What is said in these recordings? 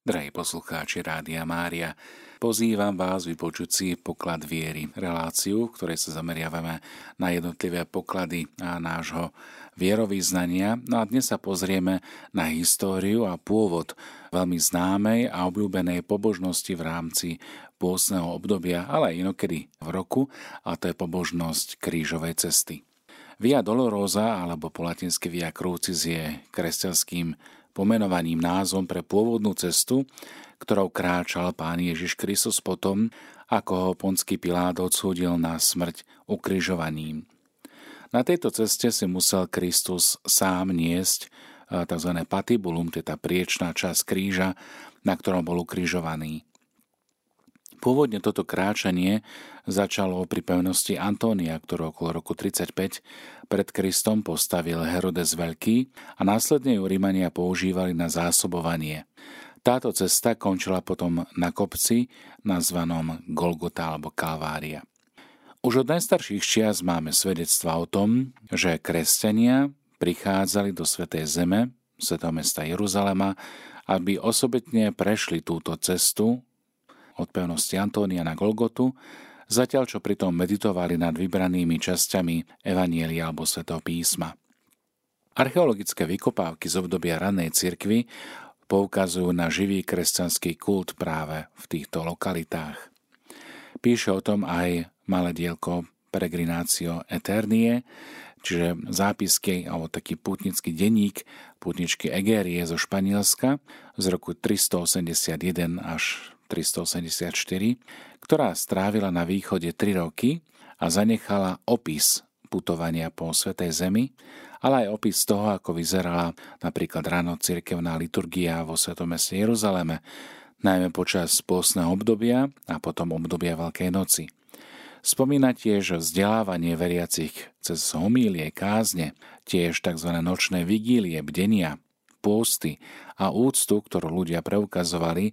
Drahí poslucháči Rádia Mária, pozývam vás vypočuť si poklad viery, reláciu, v ktorej sa zameriavame na jednotlivé poklady a nášho vierovýznania. No a dnes sa pozrieme na históriu a pôvod veľmi známej a obľúbenej pobožnosti v rámci pôsneho obdobia, ale aj inokedy v roku, a to je pobožnosť krížovej cesty. Via Dolorosa, alebo po latinsky Via Crucis, je kresťanským pomenovaným názvom pre pôvodnú cestu, ktorou kráčal pán Ježiš Kristus potom, ako ho ponský Pilát odsúdil na smrť ukrižovaním. Na tejto ceste si musel Kristus sám niesť eh, tzv. patibulum, teda priečná časť kríža, na ktorom bol ukrižovaný. Pôvodne toto kráčanie začalo pri pevnosti Antónia, ktorú okolo roku 35 pred Kristom postavil Herodes Veľký a následne ju Rímania používali na zásobovanie. Táto cesta končila potom na kopci nazvanom Golgota alebo Kalvária. Už od najstarších čias máme svedectva o tom, že kresťania prichádzali do Svetej Zeme, svetého mesta Jeruzalema, aby osobitne prešli túto cestu od pevnosti Antónia na Golgotu, zatiaľ čo pritom meditovali nad vybranými časťami Evanielia alebo Svetého písma. Archeologické vykopávky z obdobia ranej cirkvy poukazujú na živý kresťanský kult práve v týchto lokalitách. Píše o tom aj malé dielko Peregrinatio Eternie, čiže zápisky alebo taký putnický denník putničky Egérie zo Španielska z roku 381 až 384, ktorá strávila na východe 3 roky a zanechala opis putovania po Svetej Zemi, ale aj opis toho, ako vyzerala napríklad ráno cirkevná liturgia vo Svetom meste Jeruzaleme, najmä počas pôstneho obdobia a potom obdobia Veľkej noci. Spomína tiež vzdelávanie veriacich cez homílie, kázne, tiež tzv. nočné vigílie, bdenia, pôsty a úctu, ktorú ľudia preukazovali e,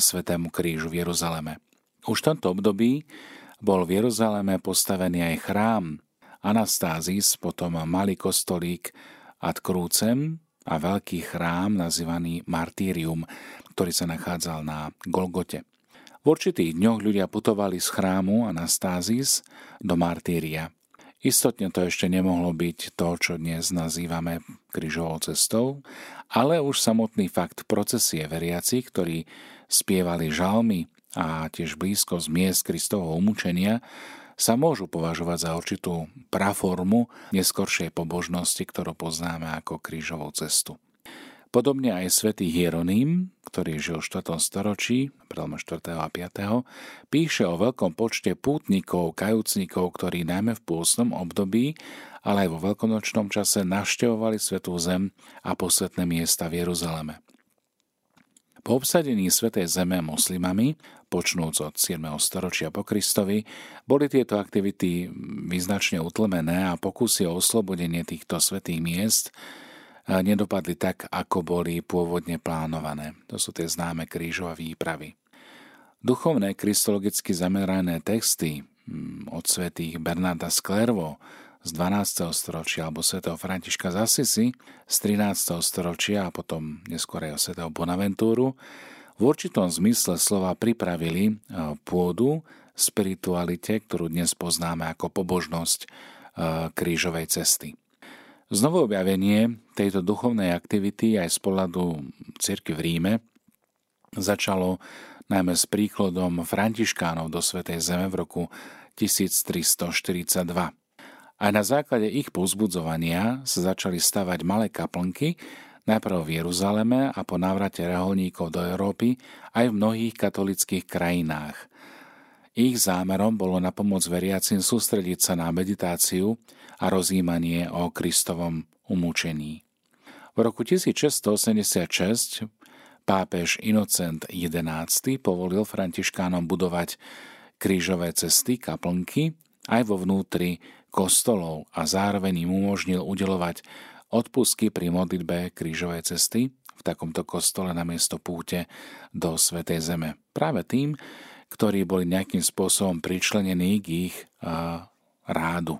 Svetému krížu v Jeruzaleme. Už v tomto období bol v Jeruzaleme postavený aj chrám Anastázis, potom malý kostolík ad Krúcem a veľký chrám nazývaný Martírium, ktorý sa nachádzal na Golgote. V určitých dňoch ľudia putovali z chrámu Anastázis do Martíria. Istotne to ešte nemohlo byť to, čo dnes nazývame kryžovou cestou, ale už samotný fakt procesie veriaci, ktorí spievali žalmy a tiež blízko z miest Kristovho umúčenia, sa môžu považovať za určitú praformu neskoršej pobožnosti, ktorú poznáme ako krížovú cestu. Podobne aj svätý Hieronym, ktorý žil v 4. storočí, prelome 4. a 5. píše o veľkom počte pútnikov, kajúcnikov, ktorí najmä v pôstnom období, ale aj vo veľkonočnom čase navštevovali Svetú zem a posvetné miesta v Jeruzaleme. Po obsadení Svetej zeme moslimami, počnúc od 7. storočia po Kristovi, boli tieto aktivity význačne utlmené a pokusy o oslobodenie týchto svetých miest nedopadli tak, ako boli pôvodne plánované. To sú tie známe krížové výpravy. Duchovné kristologicky zamerané texty mm, od svätých Bernarda Sklervo z 12. storočia alebo svätého Františka z Assisi z 13. storočia a potom neskôr aj svätého Bonaventúru v určitom zmysle slova pripravili e, pôdu spiritualite, ktorú dnes poznáme ako pobožnosť e, krížovej cesty. Znovu objavenie tejto duchovnej aktivity aj z pohľadu cirky v Ríme začalo najmä s príkladom františkánov do Svetej Zeme v roku 1342. Aj na základe ich pozbudzovania sa začali stavať malé kaplnky, najprv v Jeruzaleme a po návrate reholníkov do Európy aj v mnohých katolických krajinách. Ich zámerom bolo na pomoc veriacim sústrediť sa na meditáciu a rozjímanie o Kristovom umúčení. V roku 1686 pápež Inocent XI povolil františkánom budovať krížové cesty, kaplnky aj vo vnútri kostolov a zároveň im umožnil udelovať odpustky pri modlitbe krížovej cesty v takomto kostole na miesto púte do Svetej Zeme. Práve tým, ktorí boli nejakým spôsobom pričlenení k ich rádu.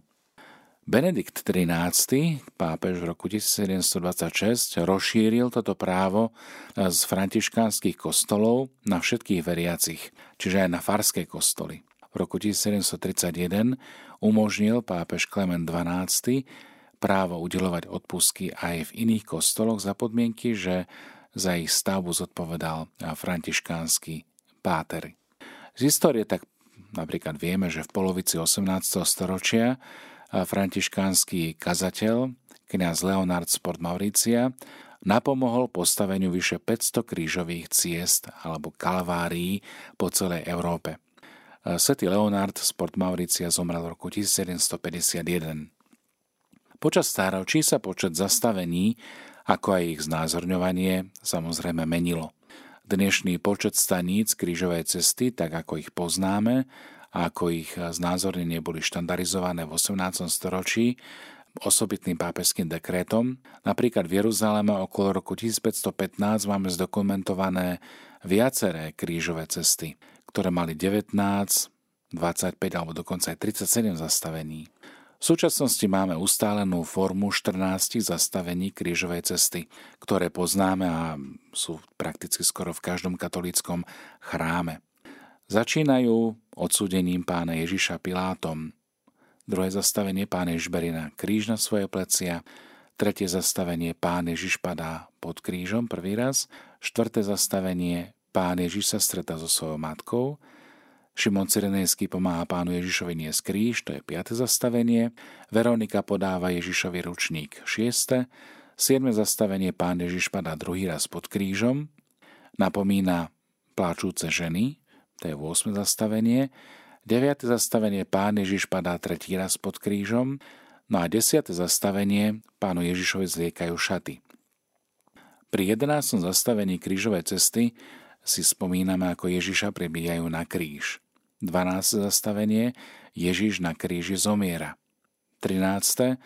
Benedikt XIII, pápež v roku 1726, rozšíril toto právo z františkánskych kostolov na všetkých veriacich, čiže aj na farské kostoly. V roku 1731 umožnil pápež Klement XII právo udelovať odpustky aj v iných kostoloch za podmienky, že za ich stavbu zodpovedal františkánsky páter. Z histórie tak napríklad vieme, že v polovici 18. storočia františkánsky kazateľ, kniaz Leonard Sport Mauricia, napomohol postaveniu vyše 500 krížových ciest alebo kalvárií po celej Európe. Svetý Leonard Sport Mauricia zomrel v roku 1751. Počas stáročí sa počet zastavení, ako aj ich znázorňovanie, samozrejme menilo. Dnešný počet staníc krížovej cesty, tak ako ich poznáme, a ako ich znázornenie boli štandarizované v 18. storočí osobitným pápežským dekrétom. Napríklad v Jeruzaleme okolo roku 1515 máme zdokumentované viaceré krížové cesty, ktoré mali 19, 25 alebo dokonca aj 37 zastavení. V súčasnosti máme ustálenú formu 14 zastavení krížovej cesty, ktoré poznáme a sú prakticky skoro v každom katolíckom chráme. Začínajú odsúdením pána Ježiša Pilátom. Druhé zastavenie pán Ježiš berie na kríž na svoje plecia. Tretie zastavenie pán Ježiš padá pod krížom prvý raz. Štvrté zastavenie pán Ježiš sa stretá so svojou matkou. Šimon Cyrenejský pomáha pánu Ježišovi niesť kríž, to je piate zastavenie. Veronika podáva Ježišovi ručník, šieste. Siedme zastavenie pán Ježiš padá druhý raz pod krížom. Napomína pláčúce ženy, to je 8. zastavenie. 9. zastavenie Pán Ježiš padá tretí raz pod krížom. No a 10. zastavenie Pánu Ježišovi zliekajú šaty. Pri 11. zastavení krížovej cesty si spomíname, ako Ježiša prebíjajú na kríž. 12. zastavenie Ježiš na kríži zomiera. 13.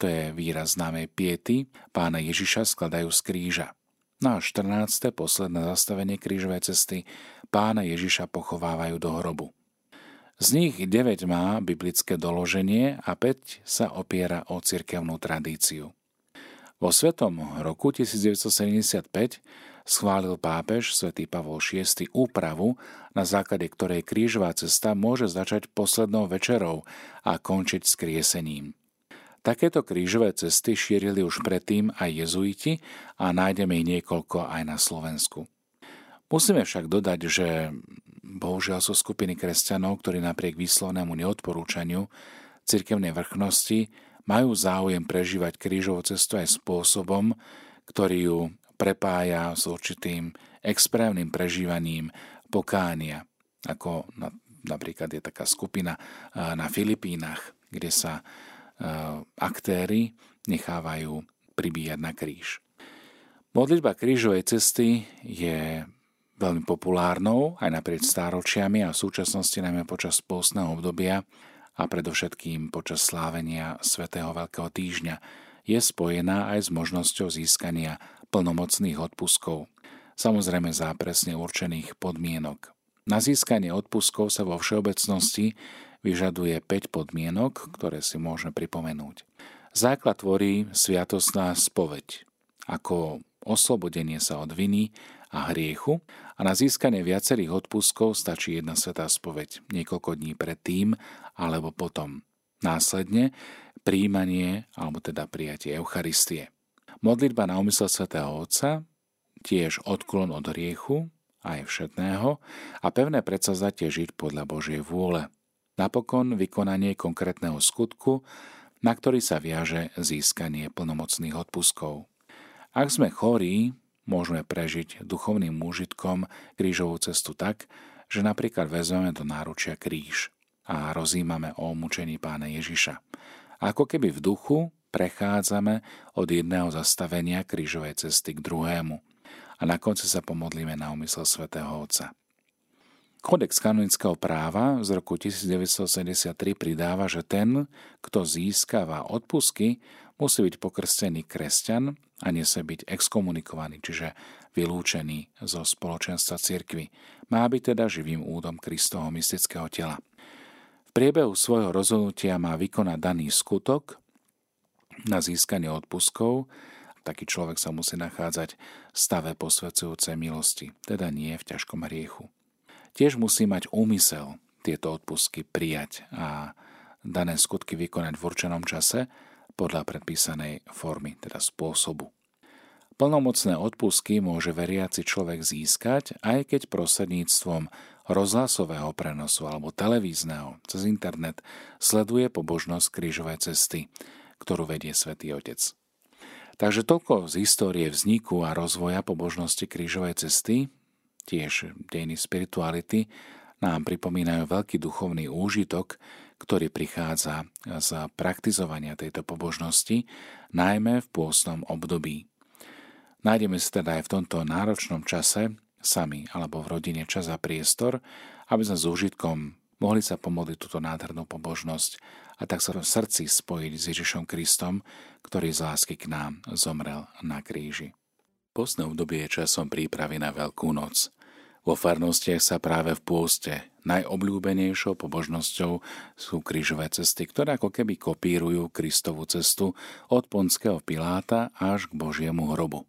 to je výraz známej piety, pána Ježiša skladajú z kríža. No a 14. posledné zastavenie krížovej cesty pána Ježiša pochovávajú do hrobu. Z nich 9 má biblické doloženie a 5 sa opiera o cirkevnú tradíciu. Vo svetom roku 1975 schválil pápež svätý Pavol VI úpravu, na základe ktorej krížová cesta môže začať poslednou večerou a končiť skriesením. Takéto krížové cesty šírili už predtým aj jezuiti a nájdeme ich niekoľko aj na Slovensku. Musíme však dodať, že bohužiaľ sú skupiny kresťanov, ktorí napriek výslovnému neodporúčaniu cirkevnej vrchnosti majú záujem prežívať krížovú cestu aj spôsobom, ktorý ju prepája s určitým exprávnym prežívaním pokánia, ako napríklad je taká skupina na Filipínach, kde sa Eh, aktéry nechávajú pribíjať na kríž. Modlitba krížovej cesty je veľmi populárnou aj naprieč stáročiami a v súčasnosti najmä počas pôstneho obdobia a predovšetkým počas slávenia svätého Veľkého týždňa je spojená aj s možnosťou získania plnomocných odpuskov, samozrejme za presne určených podmienok. Na získanie odpuskov sa vo všeobecnosti vyžaduje 5 podmienok, ktoré si môžeme pripomenúť. Základ tvorí sviatostná spoveď, ako oslobodenie sa od viny a hriechu a na získanie viacerých odpuskov stačí jedna svetá spoveď niekoľko dní predtým alebo potom. Následne príjmanie alebo teda prijatie Eucharistie. Modlitba na úmysel svätého Otca, tiež odklon od hriechu, aj všetného a pevné predsavzatie žiť podľa Božej vôle. Napokon vykonanie konkrétneho skutku, na ktorý sa viaže získanie plnomocných odpuskov. Ak sme chorí, môžeme prežiť duchovným úžitkom krížovú cestu tak, že napríklad vezmeme do náručia kríž a rozímame o mučení pána Ježiša. Ako keby v duchu prechádzame od jedného zastavenia krížovej cesty k druhému a na konci sa pomodlíme na úmysel svätého Otca. Kodex kanonického práva z roku 1973 pridáva, že ten, kto získava odpusky, musí byť pokrstený kresťan a nese byť exkomunikovaný, čiže vylúčený zo spoločenstva cirkvy. Má byť teda živým údom Kristovho mystického tela. V priebehu svojho rozhodnutia má vykonať daný skutok na získanie odpuskov. Taký človek sa musí nachádzať v stave posvedzujúcej milosti, teda nie v ťažkom hriechu. Tiež musí mať úmysel tieto odpusky prijať a dané skutky vykonať v určenom čase podľa predpísanej formy, teda spôsobu. Plnomocné odpusky môže veriaci človek získať, aj keď prostredníctvom rozhlasového prenosu alebo televízneho cez internet sleduje pobožnosť krížovej cesty, ktorú vedie svätý Otec. Takže toľko z histórie vzniku a rozvoja pobožnosti krížovej cesty, tiež dejiny spirituality, nám pripomínajú veľký duchovný úžitok, ktorý prichádza z praktizovania tejto pobožnosti, najmä v pôstnom období. Nájdeme sa teda aj v tomto náročnom čase sami alebo v rodine čas a priestor, aby sme s úžitkom mohli sa pomodliť túto nádhernú pobožnosť a tak sa v srdci spojiť s Ježišom Kristom, ktorý z lásky k nám zomrel na kríži. Postné obdobie je časom prípravy na Veľkú noc. Vo farnostiach sa práve v pôste najobľúbenejšou pobožnosťou sú krížové cesty, ktoré ako keby kopírujú Kristovú cestu od Ponského Piláta až k Božiemu hrobu.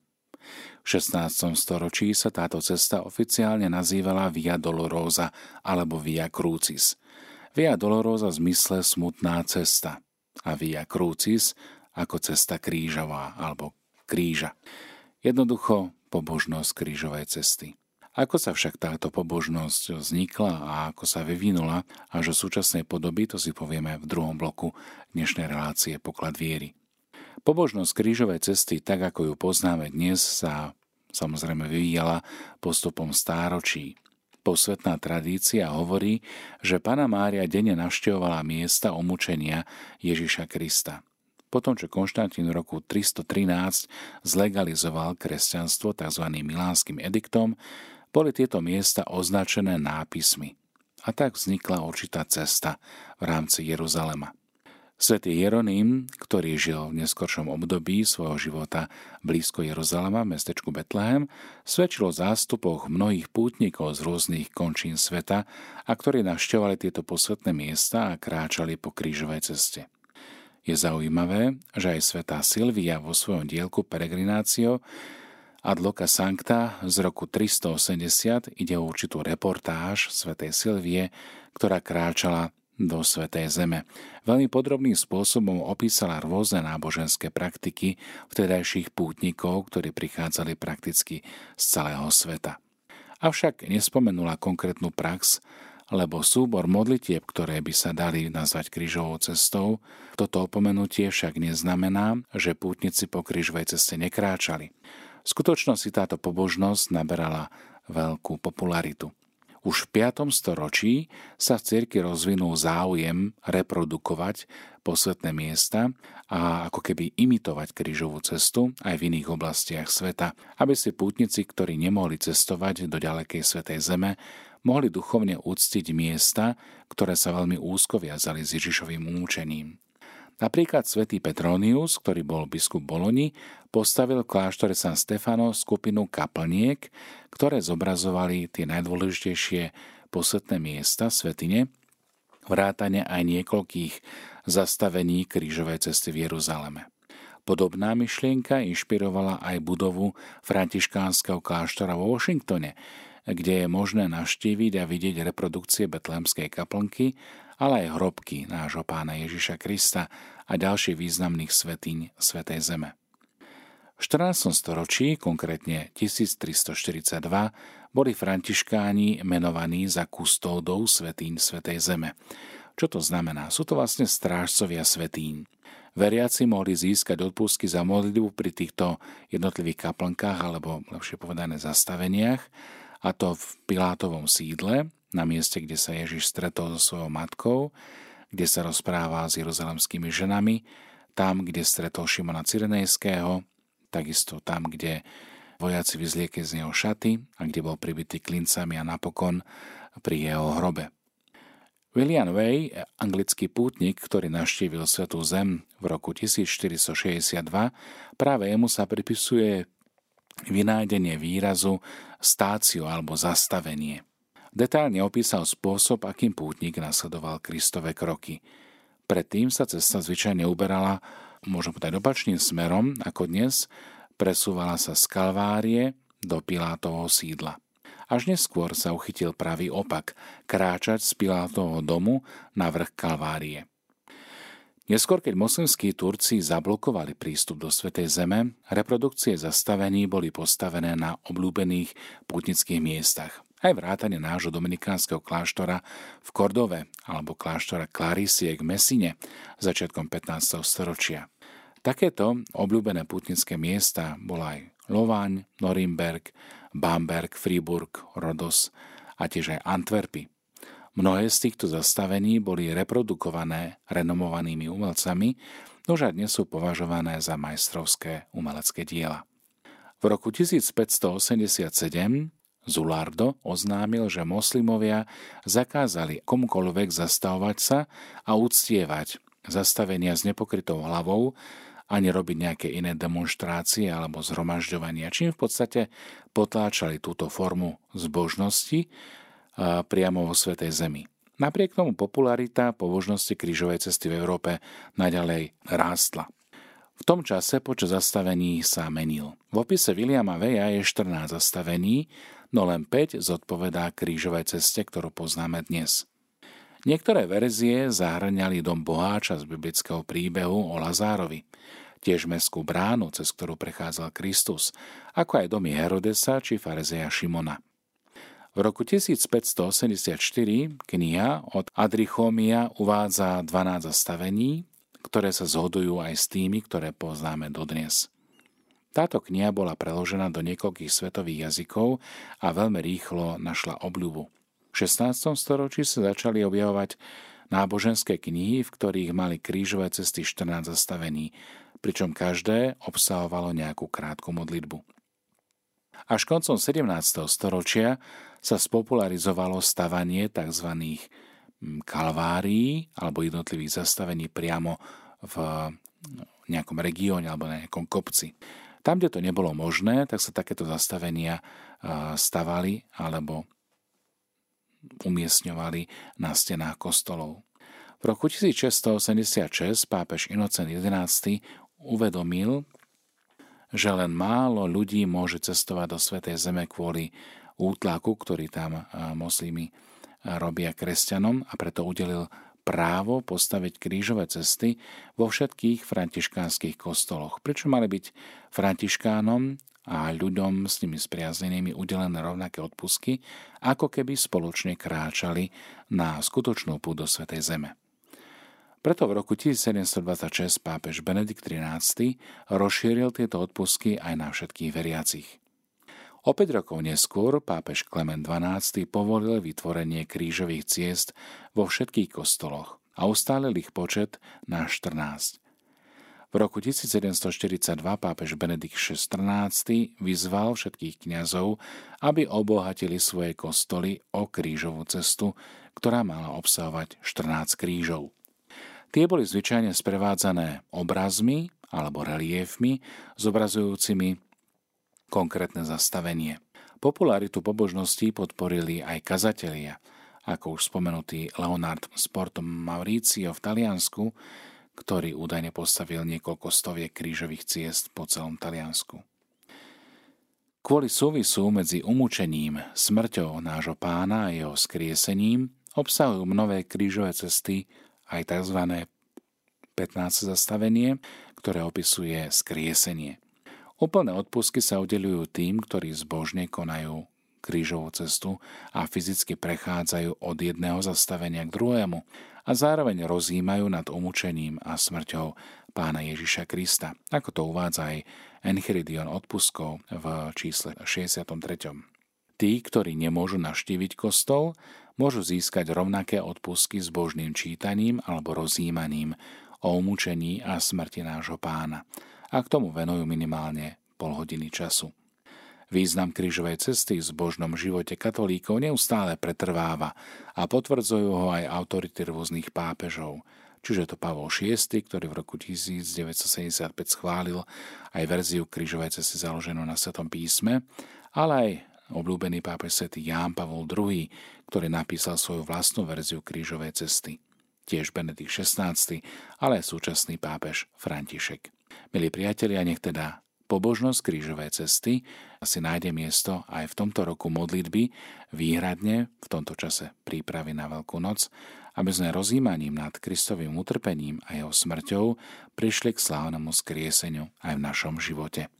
V 16. storočí sa táto cesta oficiálne nazývala Via Dolorosa alebo Via Crucis. Via Dolorosa v zmysle smutná cesta a Via Crucis ako cesta krížová alebo kríža. Jednoducho pobožnosť krížovej cesty. Ako sa však táto pobožnosť vznikla a ako sa vyvinula až do súčasnej podoby, to si povieme v druhom bloku dnešnej relácie Poklad viery. Pobožnosť krížovej cesty, tak ako ju poznáme dnes, sa samozrejme vyvíjala postupom stáročí. Posvetná tradícia hovorí, že Pana Mária denne navštevovala miesta umúčenia Ježiša Krista. Potom, čo Konštantín v roku 313 zlegalizoval kresťanstvo tzv. milánskym ediktom, boli tieto miesta označené nápismi. A tak vznikla určitá cesta v rámci Jeruzalema. Svetý Jeroným, ktorý žil v neskoršom období svojho života blízko Jeruzalema mestečku Betlehem, svedčil o zástupoch mnohých pútnikov z rôznych končín sveta a ktorí navštevovali tieto posvetné miesta a kráčali po krížovej ceste. Je zaujímavé, že aj svetá Silvia vo svojom dielku Peregrinácio Ad Loca Sancta z roku 380 ide o určitú reportáž svätej Silvie, ktorá kráčala do Svetej Zeme. Veľmi podrobným spôsobom opísala rôzne náboženské praktiky vtedajších pútnikov, ktorí prichádzali prakticky z celého sveta. Avšak nespomenula konkrétnu prax, lebo súbor modlitieb, ktoré by sa dali nazvať krížovou cestou, toto opomenutie však neznamená, že pútnici po krížovej ceste nekráčali. V skutočnosti táto pobožnosť naberala veľkú popularitu. Už v 5. storočí sa v cirkvi rozvinul záujem reprodukovať posvetné miesta a ako keby imitovať krížovú cestu aj v iných oblastiach sveta, aby si pútnici, ktorí nemohli cestovať do ďalekej svetej zeme, mohli duchovne úctiť miesta, ktoré sa veľmi úzko viazali s Ježišovým účením. Napríklad svätý Petronius, ktorý bol biskup Boloni, postavil v kláštore San Stefano skupinu kaplniek, ktoré zobrazovali tie najdôležitejšie posvetné miesta svetine, vrátane aj niekoľkých zastavení krížovej cesty v Jeruzaleme. Podobná myšlienka inšpirovala aj budovu františkánskeho kláštora vo Washingtone, kde je možné navštíviť a vidieť reprodukcie betlémskej kaplnky ale aj hrobky nášho pána Ježiša Krista a ďalších významných svetíň Svetej Zeme. V 14. storočí, konkrétne 1342, boli františkáni menovaní za kustódov svetíň Svetej Zeme. Čo to znamená? Sú to vlastne strážcovia svetíň. Veriaci mohli získať odpustky za modlitbu pri týchto jednotlivých kaplnkách alebo lepšie povedané zastaveniach, a to v Pilátovom sídle, na mieste, kde sa Ježiš stretol so svojou matkou, kde sa rozpráva s jeruzalemskými ženami, tam, kde stretol Šimona Cyrenejského, takisto tam, kde vojaci vyzliekli z neho šaty a kde bol pribitý klincami a napokon pri jeho hrobe. William Way, anglický pútnik, ktorý navštívil Svetú zem v roku 1462, práve jemu sa pripisuje vynájdenie výrazu stáciu alebo zastavenie. Detálne opísal spôsob, akým pútnik nasledoval Kristove kroky. Predtým sa cesta zvyčajne uberala, môžem povedať opačným smerom, ako dnes, presúvala sa z Kalvárie do Pilátovho sídla. Až neskôr sa uchytil pravý opak, kráčať z Pilátovho domu na vrch Kalvárie. Neskôr, keď moslimskí Turci zablokovali prístup do Svetej Zeme, reprodukcie zastavení boli postavené na obľúbených putnických miestach. Aj vrátane nášho dominikánskeho kláštora v Kordove alebo kláštora Clarisie v Mesine začiatkom 15. storočia. Takéto obľúbené putnické miesta bola aj Lovaň, Norimberg, Bamberg, Friburg, Rodos a tiež aj Antwerpy. Mnohé z týchto zastavení boli reprodukované renomovanými umelcami, nož dnes sú považované za majstrovské umelecké diela. V roku 1587 Zulardo oznámil, že moslimovia zakázali komukoľvek zastavovať sa a uctievať zastavenia s nepokrytou hlavou, ani robiť nejaké iné demonstrácie alebo zhromažďovania, čím v podstate potláčali túto formu zbožnosti, priamo vo Svetej Zemi. Napriek tomu popularita pobožnosti krížovej cesty v Európe naďalej rástla. V tom čase počas zastavení sa menil. V opise Williama Veja je 14 zastavení, no len 5 zodpovedá krížovej ceste, ktorú poznáme dnes. Niektoré verzie zahrňali dom boháča z biblického príbehu o Lazárovi, tiež mestskú bránu, cez ktorú prechádzal Kristus, ako aj domy Herodesa či farizeja Šimona. V roku 1584 kniha od Adrichomia uvádza 12 zastavení, ktoré sa zhodujú aj s tými, ktoré poznáme dodnes. Táto kniha bola preložená do niekoľkých svetových jazykov a veľmi rýchlo našla obľubu. V 16. storočí sa začali objavovať náboženské knihy, v ktorých mali krížové cesty 14 zastavení, pričom každé obsahovalo nejakú krátku modlitbu. Až koncom 17. storočia sa spopularizovalo stavanie tzv. Mm, kalvárií alebo jednotlivých zastavení priamo v nejakom regióne alebo na nejakom kopci. Tam, kde to nebolo možné, tak sa takéto zastavenia stavali alebo umiestňovali na stenách kostolov. V roku 1686 pápež Inocent XI uvedomil, že len málo ľudí môže cestovať do Svetej Zeme kvôli útlaku, ktorý tam moslimy robia kresťanom a preto udelil právo postaviť krížové cesty vo všetkých františkánskych kostoloch, prečo mali byť františkánom a ľuďom s nimi spriaznenými udelené rovnaké odpusky, ako keby spoločne kráčali na skutočnú púd do Svetej Zeme. Preto v roku 1726 pápež Benedikt XIII rozšíril tieto odpusky aj na všetkých veriacich. O 5 rokov neskôr pápež Klement XII povolil vytvorenie krížových ciest vo všetkých kostoloch a ustálil ich počet na 14. V roku 1742 pápež Benedikt XVI vyzval všetkých kňazov, aby obohatili svoje kostoly o krížovú cestu, ktorá mala obsahovať 14 krížov. Tie boli zvyčajne sprevádzané obrazmi alebo reliefmi zobrazujúcimi konkrétne zastavenie. Popularitu pobožností podporili aj kazatelia, ako už spomenutý Leonard Sportom Mauricio v Taliansku, ktorý údajne postavil niekoľko stoviek krížových ciest po celom Taliansku. Kvôli súvisu medzi umúčením, smrťou nášho pána a jeho skriesením obsahujú mnohé krížové cesty aj tzv. 15 zastavenie, ktoré opisuje skriesenie. Úplné odpusky sa udelujú tým, ktorí zbožne konajú krížovú cestu a fyzicky prechádzajú od jedného zastavenia k druhému a zároveň rozímajú nad umúčením a smrťou pána Ježiša Krista, ako to uvádza aj Enchiridion odpuskov v čísle 63. Tí, ktorí nemôžu navštíviť kostol, môžu získať rovnaké odpusky s božným čítaním alebo rozímaním o umúčení a smrti nášho pána a k tomu venujú minimálne pol hodiny času. Význam krížovej cesty v zbožnom živote katolíkov neustále pretrváva a potvrdzujú ho aj autority rôznych pápežov, čiže to Pavol VI, ktorý v roku 1975 schválil aj verziu krížovej cesty založenú na Svetom písme, ale aj obľúbený pápež svätý Ján Pavol II, ktorý napísal svoju vlastnú verziu krížovej cesty. Tiež Benedikt XVI, ale súčasný pápež František. Milí priatelia, nech teda pobožnosť krížovej cesty asi nájde miesto aj v tomto roku modlitby, výhradne v tomto čase prípravy na Veľkú noc, aby sme rozímaním nad Kristovým utrpením a jeho smrťou prišli k slávnemu skrieseniu aj v našom živote.